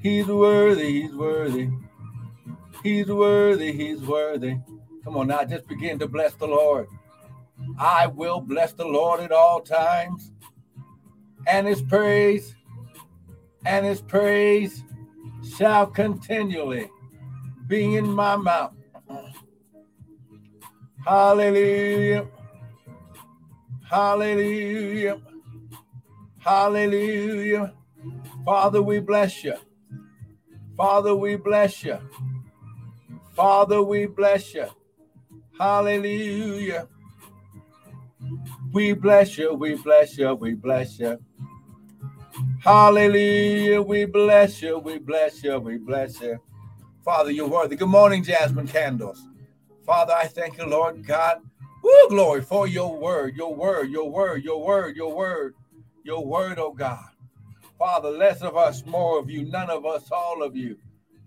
He's worthy, he's worthy. He's worthy, he's worthy. Come on now, just begin to bless the Lord. I will bless the Lord at all times. And his praise, and his praise shall continually be in my mouth. Hallelujah. Hallelujah. Hallelujah. Father, we bless you. Father, we bless you. Father, we bless you. Hallelujah. We bless you, we bless you, we bless you. Hallelujah. We bless you, we bless you, we bless you. Father, you're worthy. Good morning, Jasmine Candles. Father, I thank you, Lord God. Woo, glory for your word, your word, your word, your word, your word, your word, oh God. Father, less of us, more of you, none of us, all of you.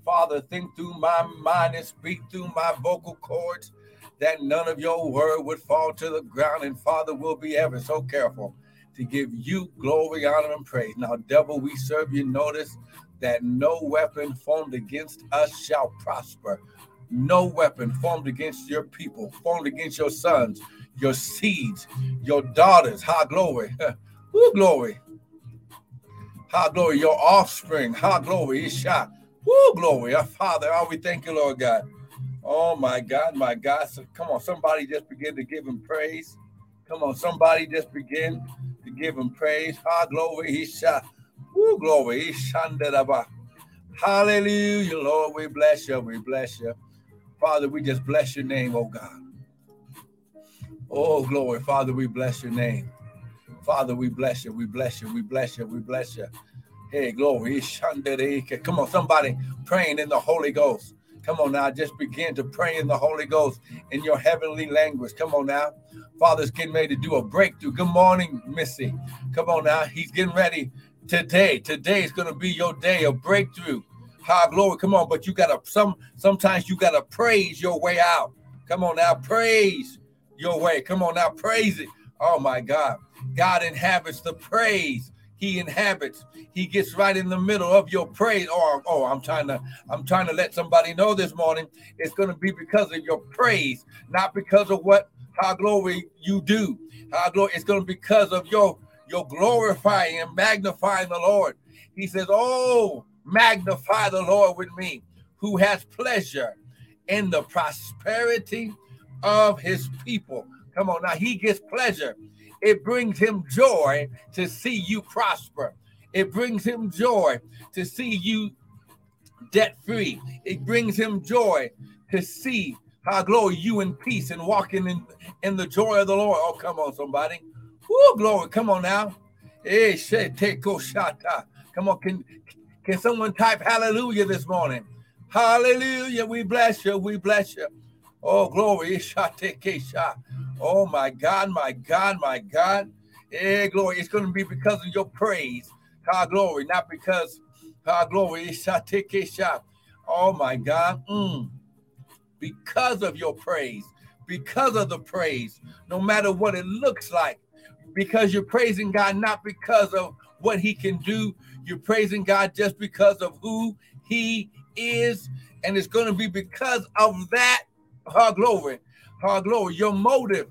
Father, think through my mind and speak through my vocal cords that none of your word would fall to the ground. And Father, we'll be ever so careful to give you glory, honor, and praise. Now, devil, we serve you. Notice that no weapon formed against us shall prosper. No weapon formed against your people, formed against your sons, your seeds, your daughters. High glory. Woo, glory. High glory. Your offspring. High glory. Isha. Woo, glory. Our Father, oh, we thank you, Lord God. Oh, my God, my God. So, come on, somebody just begin to give him praise. Come on, somebody just begin to give him praise. High glory. Isha. Woo, glory. Isha. Hallelujah, Lord. We bless you. We bless you. Father, we just bless your name, oh God. Oh, glory. Father, we bless your name. Father, we bless you. We bless you. We bless you. We bless you. Hey, glory. Come on, somebody praying in the Holy Ghost. Come on now, just begin to pray in the Holy Ghost in your heavenly language. Come on now. Father's getting ready to do a breakthrough. Good morning, Missy. Come on now. He's getting ready today. Today is going to be your day of breakthrough. High glory. Come on, but you gotta some sometimes you gotta praise your way out. Come on now, praise your way. Come on now, praise it. Oh my God. God inhabits the praise. He inhabits. He gets right in the middle of your praise. Oh, oh, I'm trying to, I'm trying to let somebody know this morning. It's going to be because of your praise, not because of what how glory you do. How glory. It's going to be because of your your glorifying and magnifying the Lord. He says, "Oh, magnify the Lord with me, who has pleasure in the prosperity of his people. Come on now, he gets pleasure. It brings him joy to see you prosper. It brings him joy to see you debt free. It brings him joy to see how glory you in peace and walking in, in the joy of the Lord. Oh, come on, somebody. Woo, glory. Come on now. Eh, hey, take shata. Ah. Come on, can can someone type hallelujah this morning? Hallelujah. We bless you. We bless you. Oh, glory. Eh, Oh, my God, my God, my God. Hey, glory. It's going to be because of your praise. God, glory. Not because, God, glory. Oh, my God. Mm. Because of your praise. Because of the praise. No matter what it looks like. Because you're praising God, not because of what he can do, you're praising God just because of who He is. And it's going to be because of that, her glory, her glory. Your motive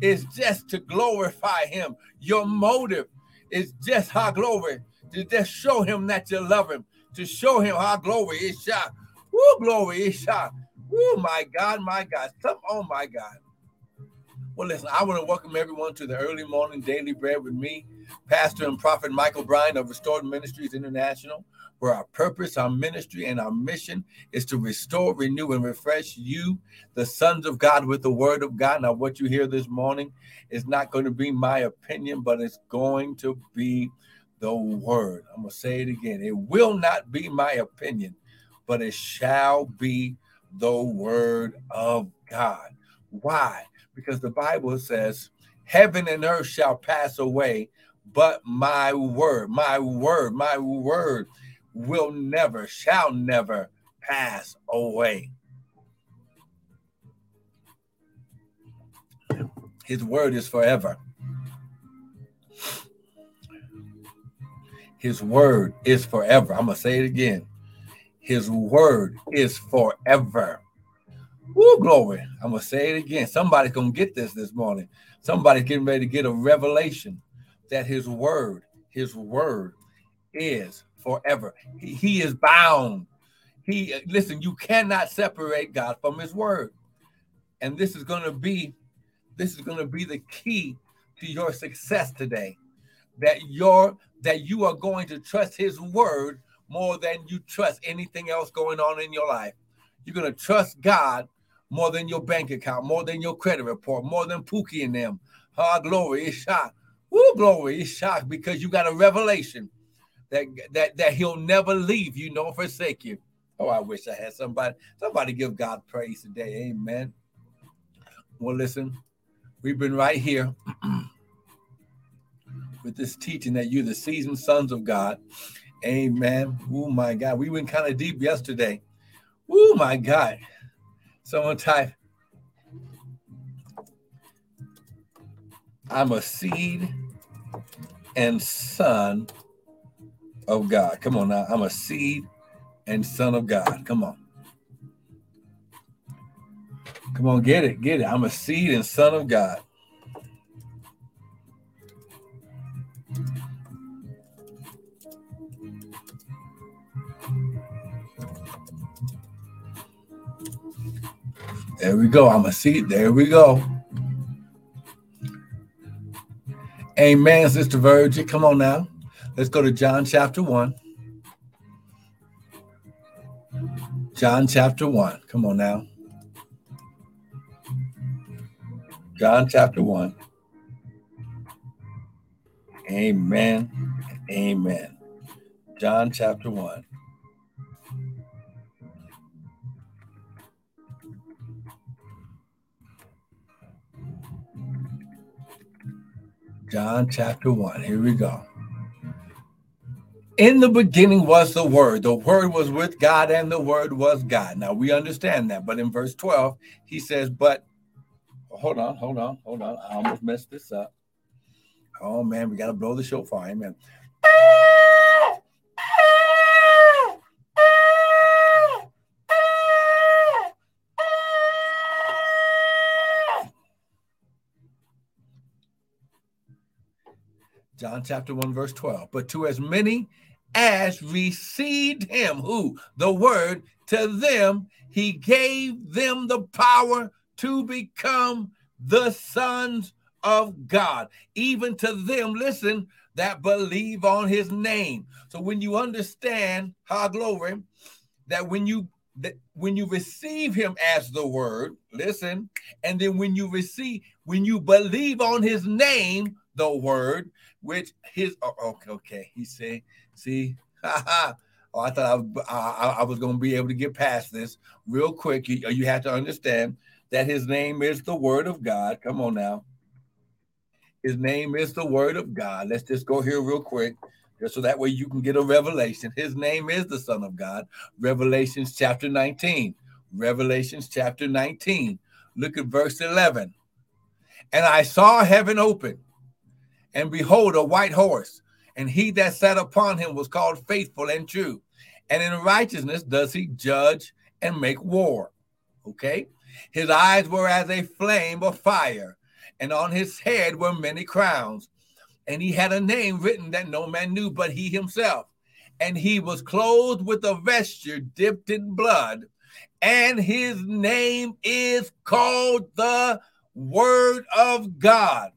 is just to glorify Him. Your motive is just her glory, to just show Him that you love Him, to show Him how glory is shot. Woo, glory is shot. Woo, my God, my God. Some, oh, my God. Well, listen, I want to welcome everyone to the early morning daily bread with me, Pastor and Prophet Michael Bryan of Restored Ministries International, where our purpose, our ministry, and our mission is to restore, renew, and refresh you, the sons of God, with the word of God. Now, what you hear this morning is not going to be my opinion, but it's going to be the word. I'm going to say it again. It will not be my opinion, but it shall be the word of God. Why? Because the Bible says, Heaven and earth shall pass away, but my word, my word, my word will never, shall never pass away. His word is forever. His word is forever. I'm going to say it again. His word is forever. Woo, glory. I'm going to say it again. Somebody's going to get this this morning. Somebody's getting ready to get a revelation that his word, his word is forever. He, he is bound. He listen, you cannot separate God from his word. And this is going to be this is going to be the key to your success today. That your that you are going to trust his word more than you trust anything else going on in your life. You're going to trust God more than your bank account, more than your credit report, more than Pookie and them. Ah, glory, it's shocked. Woo, glory, it's shocked because you got a revelation that that that he'll never leave you nor forsake you. Oh, I wish I had somebody. Somebody give God praise today. Amen. Well, listen, we've been right here with this teaching that you're the seasoned sons of God. Amen. Oh my God. We went kind of deep yesterday. Oh my God. Someone type. I'm a seed and son of God. Come on now. I'm a seed and son of God. Come on. Come on, get it, get it. I'm a seed and son of God. There we go. I'm a seed. There we go. Amen, Sister Virgin. Come on now. Let's go to John chapter 1. John chapter 1. Come on now. John chapter 1. Amen. Amen. John chapter 1. John chapter 1. Here we go. In the beginning was the Word. The Word was with God, and the Word was God. Now we understand that. But in verse 12, he says, But hold on, hold on, hold on. I almost messed this up. Oh man, we got to blow the show shofar. Amen. John chapter 1, verse 12. But to as many as received him, who? The word, to them he gave them the power to become the sons of God, even to them, listen, that believe on his name. So when you understand, how glory, that when you that when you receive him as the word, listen, and then when you receive, when you believe on his name, the word, which his oh, okay, okay. He said, see, oh, I thought I, I, I was going to be able to get past this real quick. You, you have to understand that his name is the Word of God. Come on now. His name is the Word of God. Let's just go here real quick, just so that way you can get a revelation. His name is the Son of God. Revelations chapter 19. Revelations chapter 19. Look at verse 11. And I saw heaven open and behold, a white horse, and he that sat upon him was called faithful and true. And in righteousness does he judge and make war. Okay. His eyes were as a flame of fire, and on his head were many crowns. And he had a name written that no man knew but he himself. And he was clothed with a vesture dipped in blood, and his name is called the Word of God.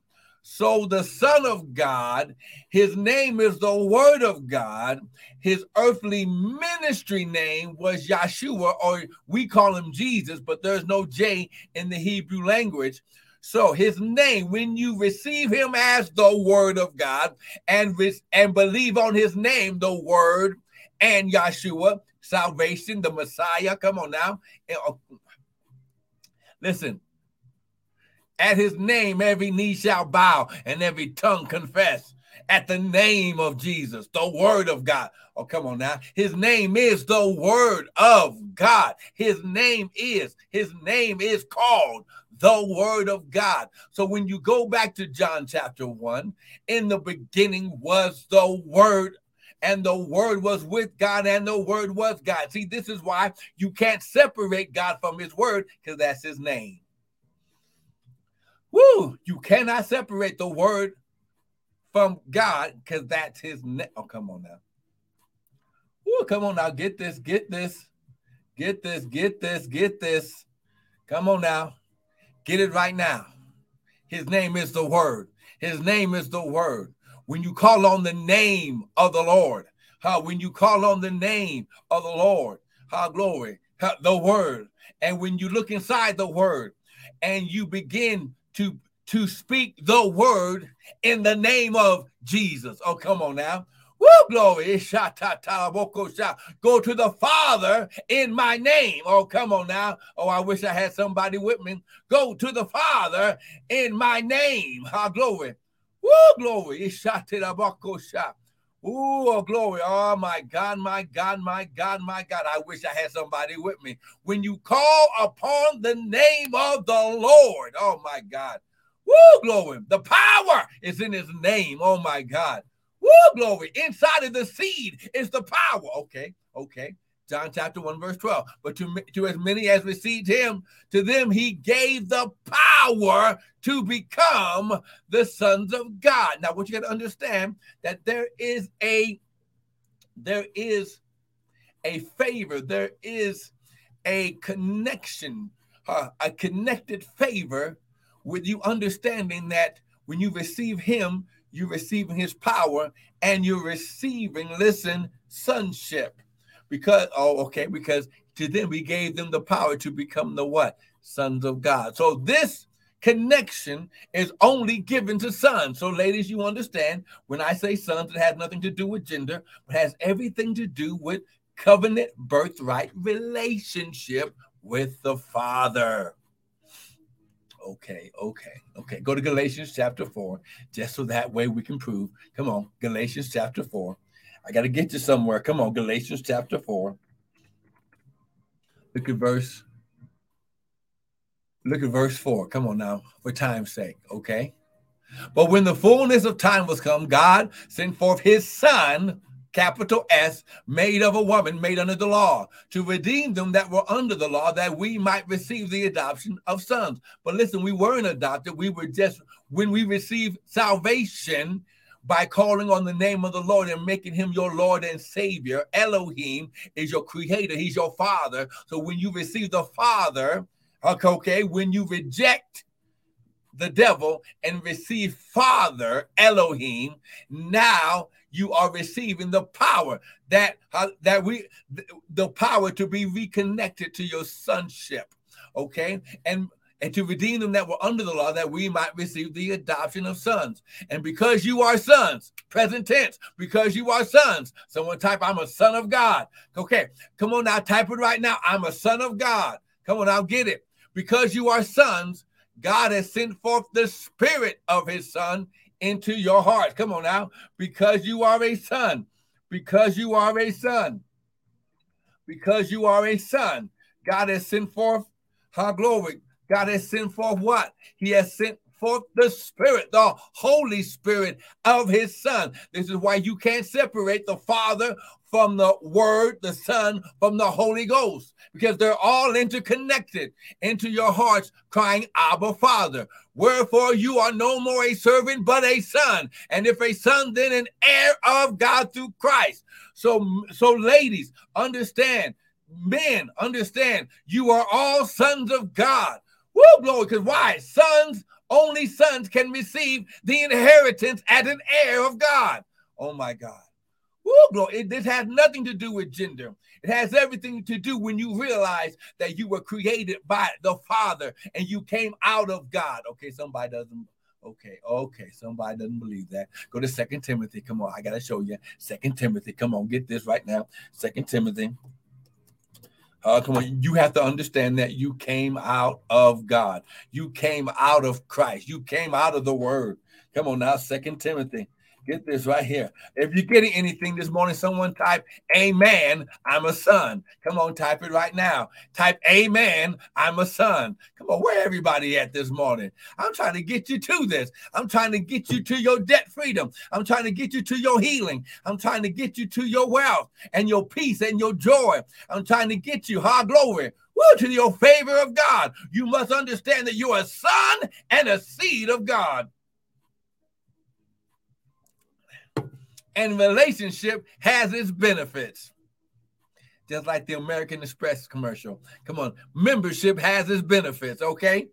So the Son of God, his name is the Word of God. His earthly ministry name was Yeshua, or we call him Jesus, but there's no J in the Hebrew language. So his name, when you receive him as the Word of God and, and believe on his name, the Word and Yeshua, salvation, the Messiah. Come on now. Uh, listen, at his name, every knee shall bow and every tongue confess. At the name of Jesus, the word of God. Oh, come on now. His name is the word of God. His name is, his name is called the word of God. So when you go back to John chapter 1, in the beginning was the word and the word was with God, and the word was God. See, this is why you can't separate God from his word, because that's his name. Woo! You cannot separate the word from God because that's his name. Oh, come on now. Woo, come on now. Get this, get this, get this, get this, get this. Come on now. Get it right now. His name is the word. His name is the word. When you call on the name of the Lord, how when you call on the name of the Lord, how glory, the word. And when you look inside the word and you begin to to speak the word in the name of Jesus. Oh, come on now. Woo, glory. Go to the Father in my name. Oh, come on now. Oh, I wish I had somebody with me. Go to the Father in my name. Ah, glory. Woo, glory. Oh, glory. Oh, my God, my God, my God, my God. I wish I had somebody with me. When you call upon the name of the Lord, oh, my God. Woo, glory. The power is in his name. Oh, my God. Woo, glory. Inside of the seed is the power. Okay, okay. John chapter 1, verse 12. But to, to as many as received him, to them he gave the power to become the sons of God. Now, what you got to understand that there is a there is a favor, there is a connection, uh, a connected favor with you understanding that when you receive him, you're receiving his power and you're receiving, listen, sonship because oh okay because to them we gave them the power to become the what sons of god so this connection is only given to sons so ladies you understand when i say sons it has nothing to do with gender but has everything to do with covenant birthright relationship with the father okay, okay, okay. Go to Galatians chapter 4, just so that way we can prove. Come on, Galatians chapter 4. I got to get you somewhere. Come on, Galatians chapter 4. Look at verse. Look at verse 4. Come on now, for time's sake, okay? But when the fullness of time was come, God sent forth his son, capital S, made of a woman, made under the law, to redeem them that were under the law, that we might receive the adoption of sons. But listen, we weren't adopted. We were just, when we received salvation, by calling on the name of the Lord and making him your Lord and Savior. Elohim is your creator, he's your father. So when you receive the Father, okay, when you reject the devil and receive Father Elohim, now you are receiving the power that uh, that we the power to be reconnected to your sonship. Okay, and and to redeem them that were under the law, that we might receive the adoption of sons. And because you are sons, present tense, because you are sons, someone type, I'm a son of God. Okay, come on now, type it right now. I'm a son of God. Come on, I'll get it. Because you are sons, God has sent forth the spirit of his son into your heart. Come on now, because you are a son, because you are a son, because you are a son, God has sent forth, how glory, God has sent forth what? He has sent forth the Spirit, the Holy Spirit of His Son. This is why you can't separate the Father from the Word, the Son from the Holy Ghost, because they're all interconnected into your hearts, crying, Abba, Father. Wherefore you are no more a servant, but a son. And if a son, then an heir of God through Christ. So, so ladies, understand, men, understand, you are all sons of God. Woo, glory. Because why? Sons, only sons can receive the inheritance as an heir of God. Oh my God. Woo, glory. It, this has nothing to do with gender. It has everything to do when you realize that you were created by the Father and you came out of God. Okay, somebody doesn't. Okay, okay, somebody doesn't believe that. Go to Second Timothy. Come on, I gotta show you. Second Timothy. Come on, get this right now. Second Timothy. Uh, come on, you have to understand that you came out of God. You came out of Christ. You came out of the Word. Come on now, Second Timothy. Get this right here. If you're getting anything this morning, someone type Amen. I'm a son. Come on, type it right now. Type Amen. I'm a son. Come on, where everybody at this morning? I'm trying to get you to this. I'm trying to get you to your debt freedom. I'm trying to get you to your healing. I'm trying to get you to your wealth and your peace and your joy. I'm trying to get you, high glory, woo, to your favor of God. You must understand that you're a son and a seed of God. And relationship has its benefits. Just like the American Express commercial. Come on, membership has its benefits, okay?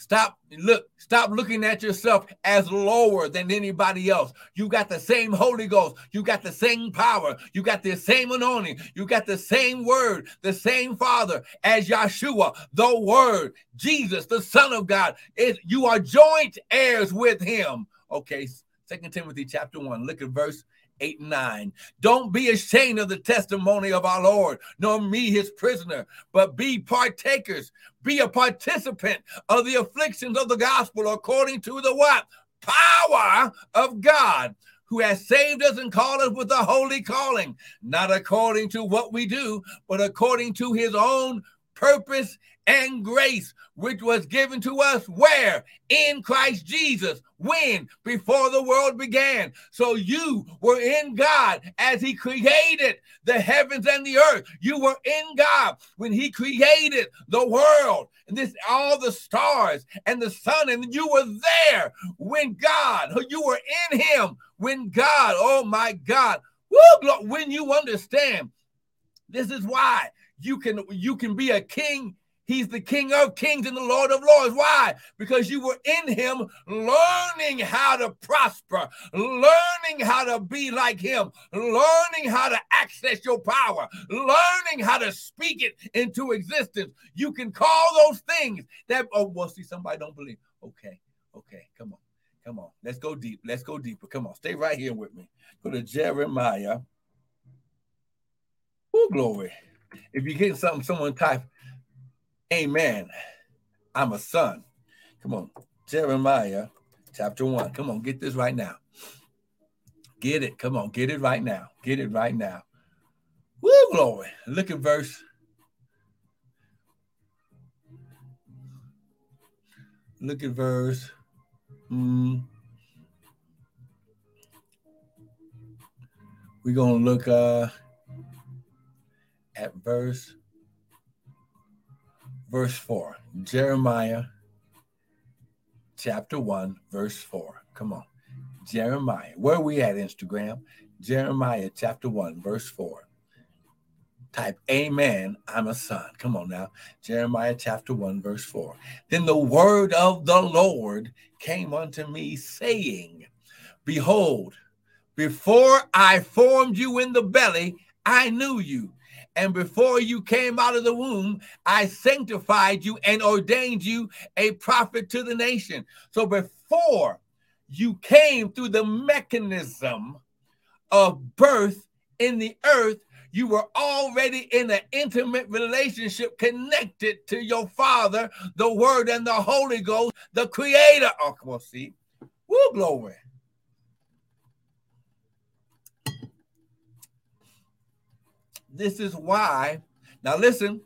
Stop look stop looking at yourself as lower than anybody else. You got the same Holy Ghost, you got the same power, you got the same anointing, you got the same word, the same Father as Yeshua, the word, Jesus, the Son of God. It, you are joint heirs with him. Okay, Second Timothy chapter 1. Look at verse 8 and 9. Don't be ashamed of the testimony of our Lord, nor me, his prisoner, but be partakers, be a participant of the afflictions of the gospel according to the what? Power of God who has saved us and called us with a holy calling, not according to what we do, but according to his own purpose and grace, which was given to us where? In Christ Jesus. When? Before the world began. So you were in God as He created the heavens and the earth. You were in God when He created the world and this all the stars and the sun, and you were there when God, you were in Him when God, oh my God, when you understand. This is why you can you can be a king He's the King of kings and the Lord of lords. Why? Because you were in him learning how to prosper, learning how to be like him, learning how to access your power, learning how to speak it into existence. You can call those things that, oh, well, see, somebody don't believe. Okay, okay, come on, come on. Let's go deep. Let's go deeper. Come on, stay right here with me. Go to Jeremiah. Oh, glory. If you get something, someone type Amen. I'm a son. Come on. Jeremiah chapter 1. Come on, get this right now. Get it. Come on, get it right now. Get it right now. Woo, glory. Look at verse. Look at verse. Mm, we're going to look uh, at verse verse 4. Jeremiah chapter 1, verse 4. Come on. Jeremiah. Where we at, Instagram? Jeremiah chapter 1, verse 4. Type Amen, I'm a son. Come on now. Jeremiah chapter 1, verse 4. Then the word of the Lord came unto me, saying, Behold, before I formed you in the belly, I knew you and before you came out of the womb, I sanctified you and ordained you a prophet to the nation. So before you came through the mechanism of birth in the earth, you were already in an intimate relationship connected to your Father, the Word, and the Holy Ghost, the Creator. Oh, come on, see. Woo, glory. This is why. Now listen.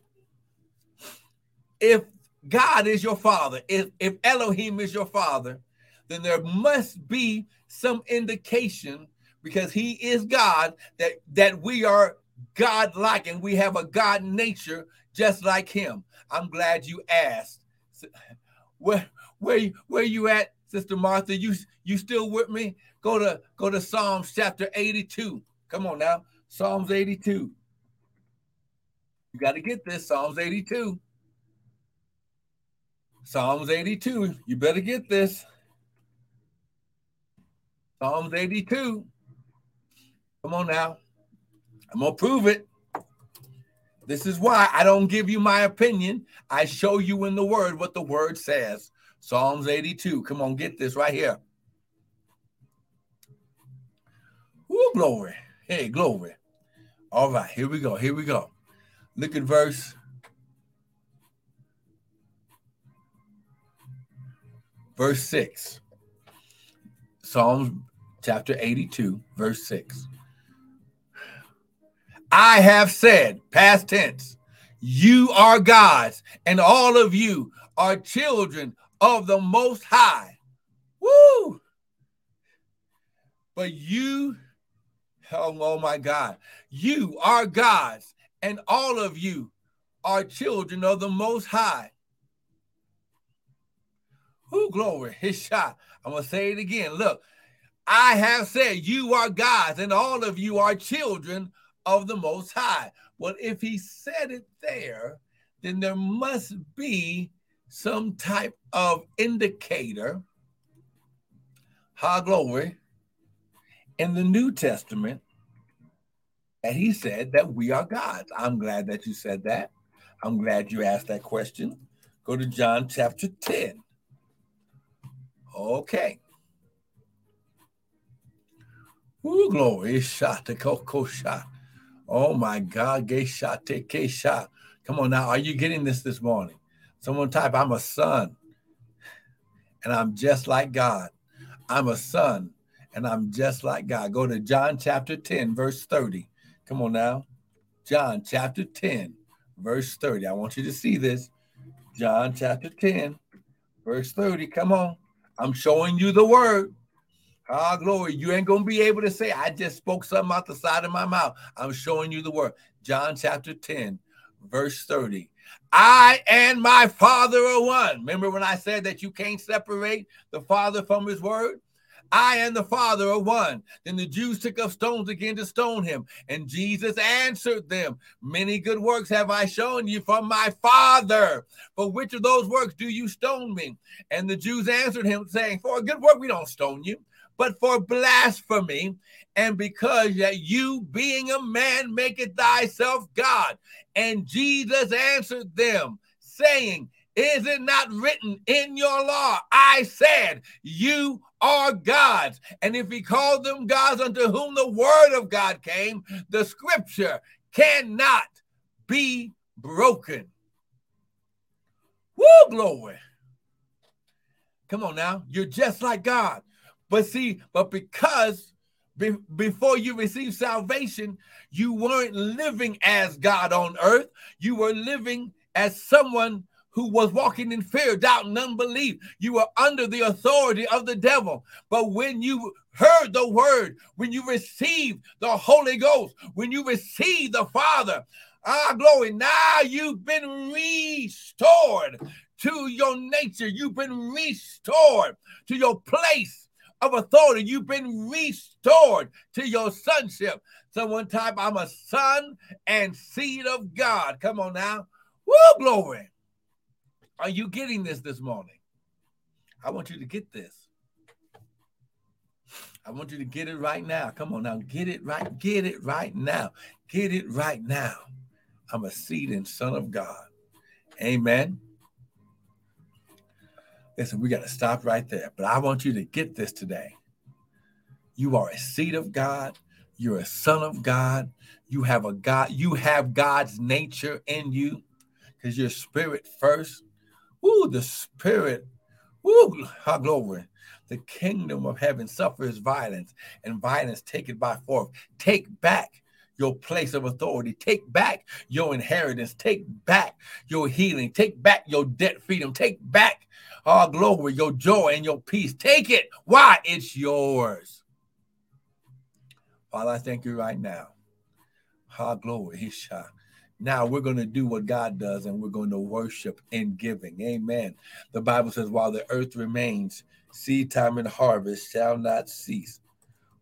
If God is your father, if, if Elohim is your father, then there must be some indication because he is God that that we are God-like and we have a God nature just like him. I'm glad you asked. Where where where you at, Sister Martha? You you still with me? Go to go to Psalms chapter 82. Come on now. Psalms 82. You got to get this Psalms 82. Psalms 82. You better get this. Psalms 82. Come on now. I'm going to prove it. This is why I don't give you my opinion. I show you in the word what the word says. Psalms 82. Come on, get this right here. Woo, glory. Hey, glory. All right, here we go. Here we go. Look at verse. Verse 6. Psalms chapter 82, verse 6. I have said, past tense, you are gods, and all of you are children of the Most High. Woo! But you, oh, oh my God, you are gods, and all of you are children of the Most High. Who glory? His shot. I'm gonna say it again. Look, I have said you are gods, and all of you are children of the Most High. Well, if he said it there, then there must be some type of indicator, high glory, in the New Testament that he said that we are gods. I'm glad that you said that. I'm glad you asked that question. Go to John chapter 10. Okay. Ooh, glory. Shot the coco shot. Oh my God. Gay shot. Take shot. Come on now. Are you getting this this morning? Someone type, I'm a son and I'm just like God. I'm a son and I'm just like God. Go to John chapter 10, verse 30. Come on now. John chapter 10, verse 30. I want you to see this. John chapter 10, verse 30. Come on. I'm showing you the word. Ah, glory. You ain't going to be able to say, I just spoke something out the side of my mouth. I'm showing you the word. John chapter 10, verse 30. I and my Father are one. Remember when I said that you can't separate the Father from his word? I and the Father are one. Then the Jews took up stones again to stone him. And Jesus answered them, Many good works have I shown you from my Father. For which of those works do you stone me? And the Jews answered him, saying, For a good work we don't stone you, but for blasphemy, and because that you, being a man, maketh thyself God. And Jesus answered them, saying, Is it not written in your law? I said, You are gods. And if he called them gods unto whom the word of God came, the scripture cannot be broken. Woo, glory. Come on now. You're just like God. But see, but because be, before you received salvation, you weren't living as God on earth. You were living as someone who was walking in fear, doubt, and unbelief. You were under the authority of the devil. But when you heard the word, when you received the Holy Ghost, when you received the Father, ah, glory, now you've been restored to your nature. You've been restored to your place of authority. You've been restored to your sonship. Someone type, I'm a son and seed of God. Come on now. Woo, glory. Are you getting this this morning? I want you to get this. I want you to get it right now. Come on now, get it right. Get it right now. Get it right now. I'm a seed and son of God. Amen. Listen, we got to stop right there. But I want you to get this today. You are a seed of God. You're a son of God. You have a God. You have God's nature in you because your spirit first. Ooh, the spirit. Ooh, how glory. The kingdom of heaven suffers violence, and violence take it by force. Take back your place of authority. Take back your inheritance. Take back your healing. Take back your debt freedom. Take back our glory, your joy, and your peace. Take it. Why? It's yours. Father, I thank you right now. Our glory. Hisha. Now we're going to do what God does and we're going to worship in giving. Amen. The Bible says, while the earth remains, seed time and harvest shall not cease.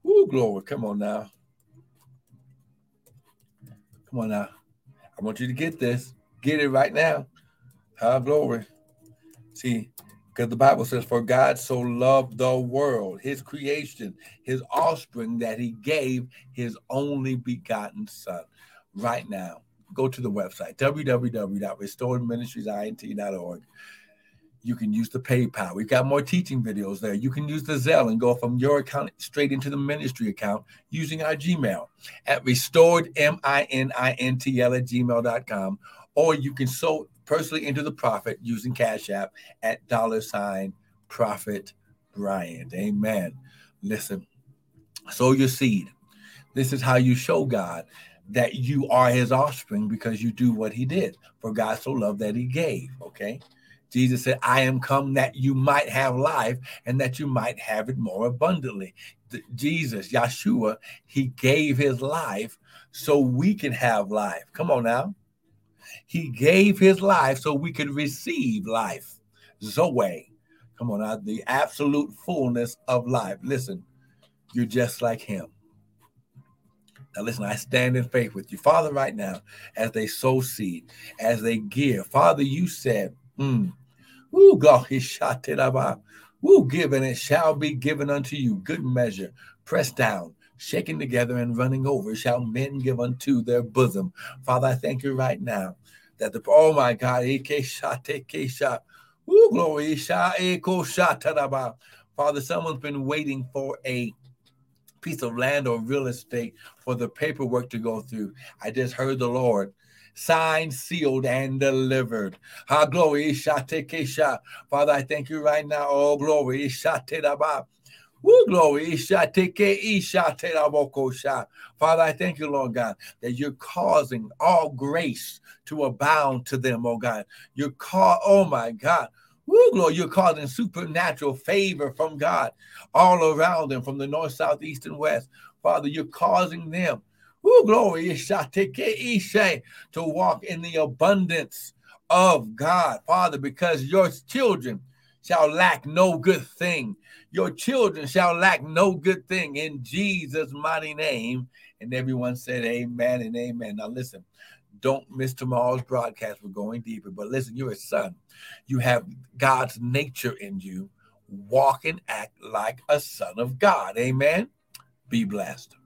Ooh, glory. Come on now. Come on now. I want you to get this. Get it right now. High glory. See, because the Bible says, For God so loved the world, his creation, his offspring, that he gave his only begotten son. Right now, go to the website, www.restoredministriesint.org. You can use the PayPal. We've got more teaching videos there. You can use the Zelle and go from your account straight into the ministry account using our Gmail at restored, M-I-N-I-N-T-L at gmail.com. Or you can sow personally into the prophet using Cash App at dollar sign prophet Bryant. Amen. Listen, sow your seed. This is how you show God that you are his offspring because you do what he did. For God so loved that he gave. Okay. Jesus said, I am come that you might have life and that you might have it more abundantly. The, Jesus, Yeshua, he gave his life so we can have life. Come on now. He gave his life so we could receive life. Zoe. Come on now, the absolute fullness of life. Listen, you're just like him. Now, listen, I stand in faith with you, Father, right now, as they sow seed, as they give. Father, you said, mm, Ooh, God, he shot it about. Ooh, given it shall be given unto you. Good measure, pressed down, shaken together, and running over, shall men give unto their bosom. Father, I thank you right now that the oh my God, Ooh, glory, Father, someone's been waiting for a piece of land or real estate for the paperwork to go through. I just heard the Lord signed, sealed, and delivered. Ha glory, Father, I thank you right now. Oh, glory, Woo, glory. Father, I thank you, Lord God, that you're causing all grace to abound to them, oh God. You're call, oh my God. Woo, glory, you're causing supernatural favor from God all around them, from the north, south, east, and west. Father, you're causing them Woo, glory, to walk in the abundance of God, Father, because your children shall lack no good thing. Your children shall lack no good thing in Jesus' mighty name. And everyone said, Amen and amen. Now, listen, don't miss tomorrow's broadcast. We're going deeper. But listen, you're a son. You have God's nature in you. Walk and act like a son of God. Amen. Be blessed.